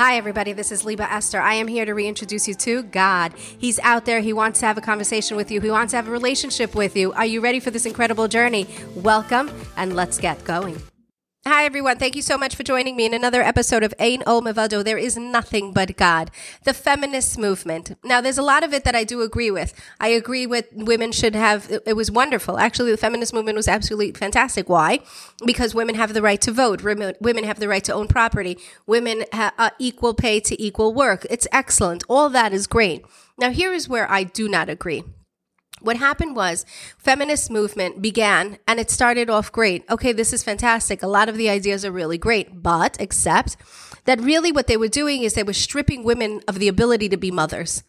Hi, everybody. This is Liba Esther. I am here to reintroduce you to God. He's out there. He wants to have a conversation with you. He wants to have a relationship with you. Are you ready for this incredible journey? Welcome, and let's get going. Hi, everyone. Thank you so much for joining me in another episode of Ein Od Milvado. There is nothing but God. The feminist movement. Now, there's a lot of it that I do agree with. I agree with women should have, it was wonderful. Actually, the feminist movement was absolutely fantastic. Why? Because women have the right to vote. Women have the right to own property. Women have uh, equal pay to equal work. It's excellent. All that is great. Now, here is where I do not agree what happened was feminist movement began and it started off great. Okay this is fantastic. A lot of the ideas are really great but except that really what they were doing is they were stripping women of the ability to be mothers.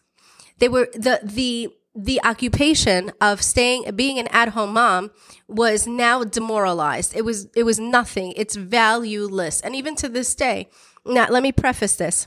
They were the the the occupation of staying being an at-home mom was now demoralized. It was it was nothing. It's valueless. And even to this day now let me preface this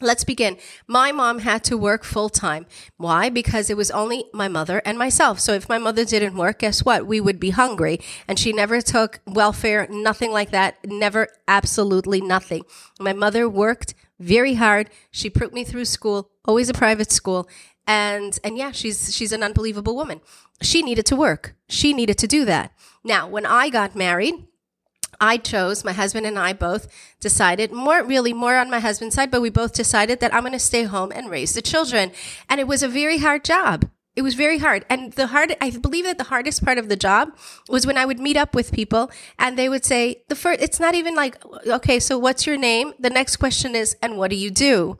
Let's begin. My mom had to work full time. Why? Because it was only my mother and myself. So if my mother didn't work, guess what? We would be hungry. And she never took welfare, nothing like that. Never, absolutely nothing. My mother worked very hard. She put me through school, always a private school. And, and yeah, she's, she's an unbelievable woman. She needed to work. She needed to do that. Now, when I got married, I chose, my husband and I both decided, more really more on my husband's side, but we both decided that I'm going to stay home and raise the children. And it was a very hard job. It was very hard. And the hard, I believe that the hardest part of the job was when I would meet up with people and they would say, the first, it's not even like, okay, so what's your name? The next question is, and what do you do?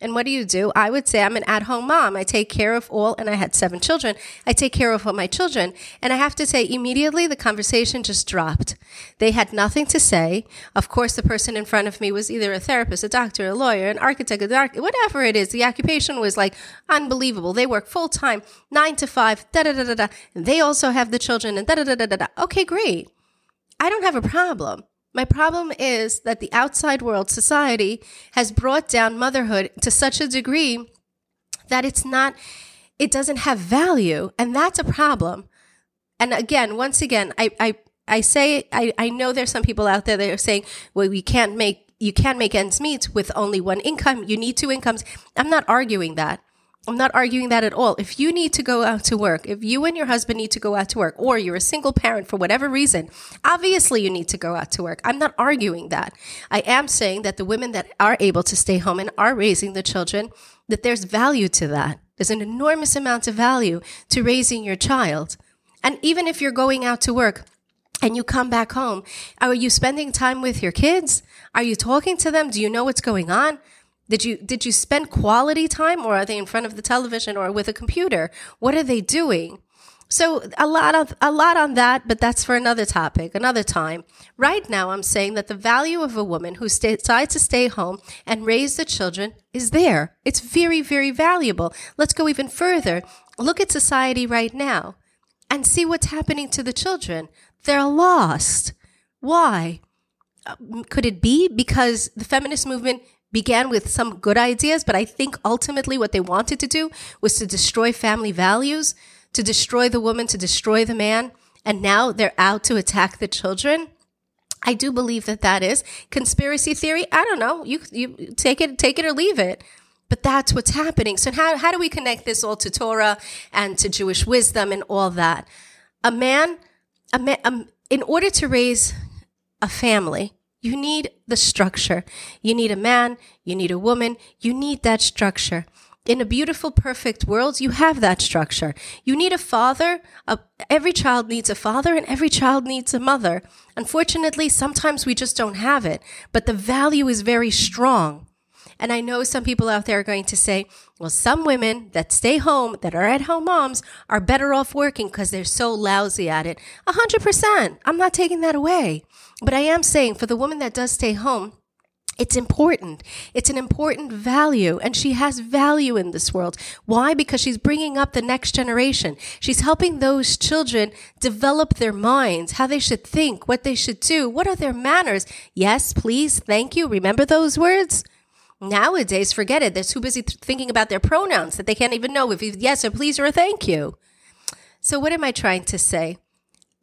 And what do you do? I would say I'm an at home mom. I take care of all, and I had seven children. I take care of all my children. And I have to say, immediately the conversation just dropped. They had nothing to say. Of course, the person in front of me was either a therapist, a doctor, a lawyer, an architect, a arch- whatever it is. The occupation was like unbelievable. They work full time, nine to five, da da da da da. They also have the children, and da da da da da da. Okay, great. I don't have a problem. My problem is that the outside world, society, has brought down motherhood to such a degree that it's not, it doesn't have value. And that's a problem. And again, once again, I, I, I say, I, I know there's some people out there that are saying, well, we can't make, you can't make ends meet with only one income. You need two incomes. I'm not arguing that. I'm not arguing that at all. If you need to go out to work, if you and your husband need to go out to work, or you're a single parent for whatever reason, obviously you need to go out to work. I'm not arguing that. I am saying that the women that are able to stay home and are raising the children, that there's value to that. There's an enormous amount of value to raising your child. And even if you're going out to work, and you come back home, are you spending time with your kids? Are you talking to them? Do you know what's going on? Did you did you spend quality time or are they in front of the television or with a computer? What are they doing? So a lot of a lot on that, but that's for another topic, another time. Right now I'm saying that the value of a woman who stay, decides to stay home and raise the children is there. It's very very valuable. Let's go even further. Look at society right now and see what's happening to the children. They're lost. Why? Uh, could it be because the feminist movement began with some good ideas, but I think ultimately what they wanted to do was to destroy family values, to destroy the woman, to destroy the man, and now they're out to attack the children. I do believe that that is conspiracy theory. I don't know. You you take it take it or leave it. But that's what's happening. So how how do we connect this all to Torah and to Jewish wisdom and all that? A man, a man, um, in order to raise a family, you need the structure. You need a man, you need a woman, you need that structure. In a beautiful, perfect world, you have that structure. You need a father. A, every child needs a father and every child needs a mother. Unfortunately, sometimes we just don't have it, but the value is very strong. And I know some people out there are going to say, well, some women that stay home, that are at home moms, are better off working because they're so lousy at it. A hundred percent. I'm not taking that away. But I am saying for the woman that does stay home, it's important. It's an important value, and she has value in this world. Why? Because she's bringing up the next generation. She's helping those children develop their minds, how they should think, what they should do, what are their manners. Yes, please, thank you. Remember those words? Nowadays, forget it. They're too busy th- thinking about their pronouns that they can't even know if yes or please or thank you. So, what am I trying to say?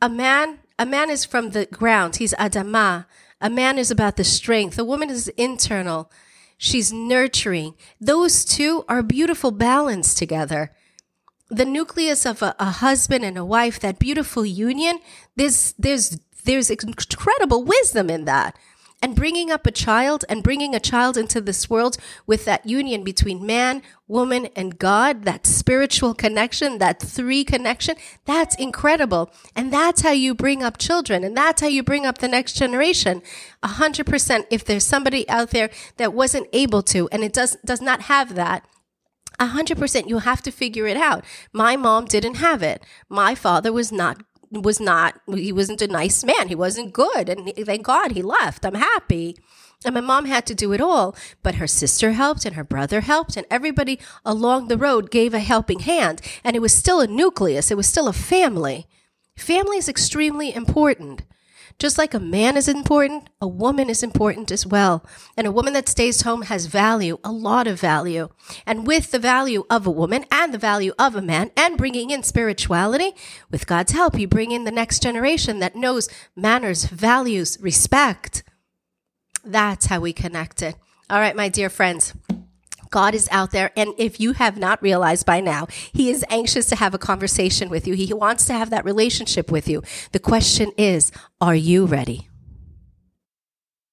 A man a man is from the ground. He's Adama. A man is about the strength. A woman is internal. She's nurturing. Those two are beautiful balance together. The nucleus of a, a husband and a wife, that beautiful union, there's, there's, there's incredible wisdom in that and bringing up a child and bringing a child into this world with that union between man, woman, and God, that spiritual connection, that three connection, that's incredible. And that's how you bring up children. And that's how you bring up the next generation. A hundred percent. If there's somebody out there that wasn't able to, and it does, does not have that, a hundred percent, you have to figure it out. My mom didn't have it. My father was not was not he wasn't a nice man. He wasn't good. And thank god he left. I'm happy. And my mom had to do it all. But her sister helped and her brother helped and everybody along the road gave a helping hand. And it was still a nucleus. It was still a family. Family is extremely important just like a man is important, a woman is important as well. And a woman that stays home has value, a lot of value. And with the value of a woman and the value of a man and bringing in spirituality, with God's help, you bring in the next generation that knows manners, values, respect. That's how we connect it. All right, my dear friends. God is out there. And if you have not realized by now, He is anxious to have a conversation with you. He wants to have that relationship with you. The question is, are you ready?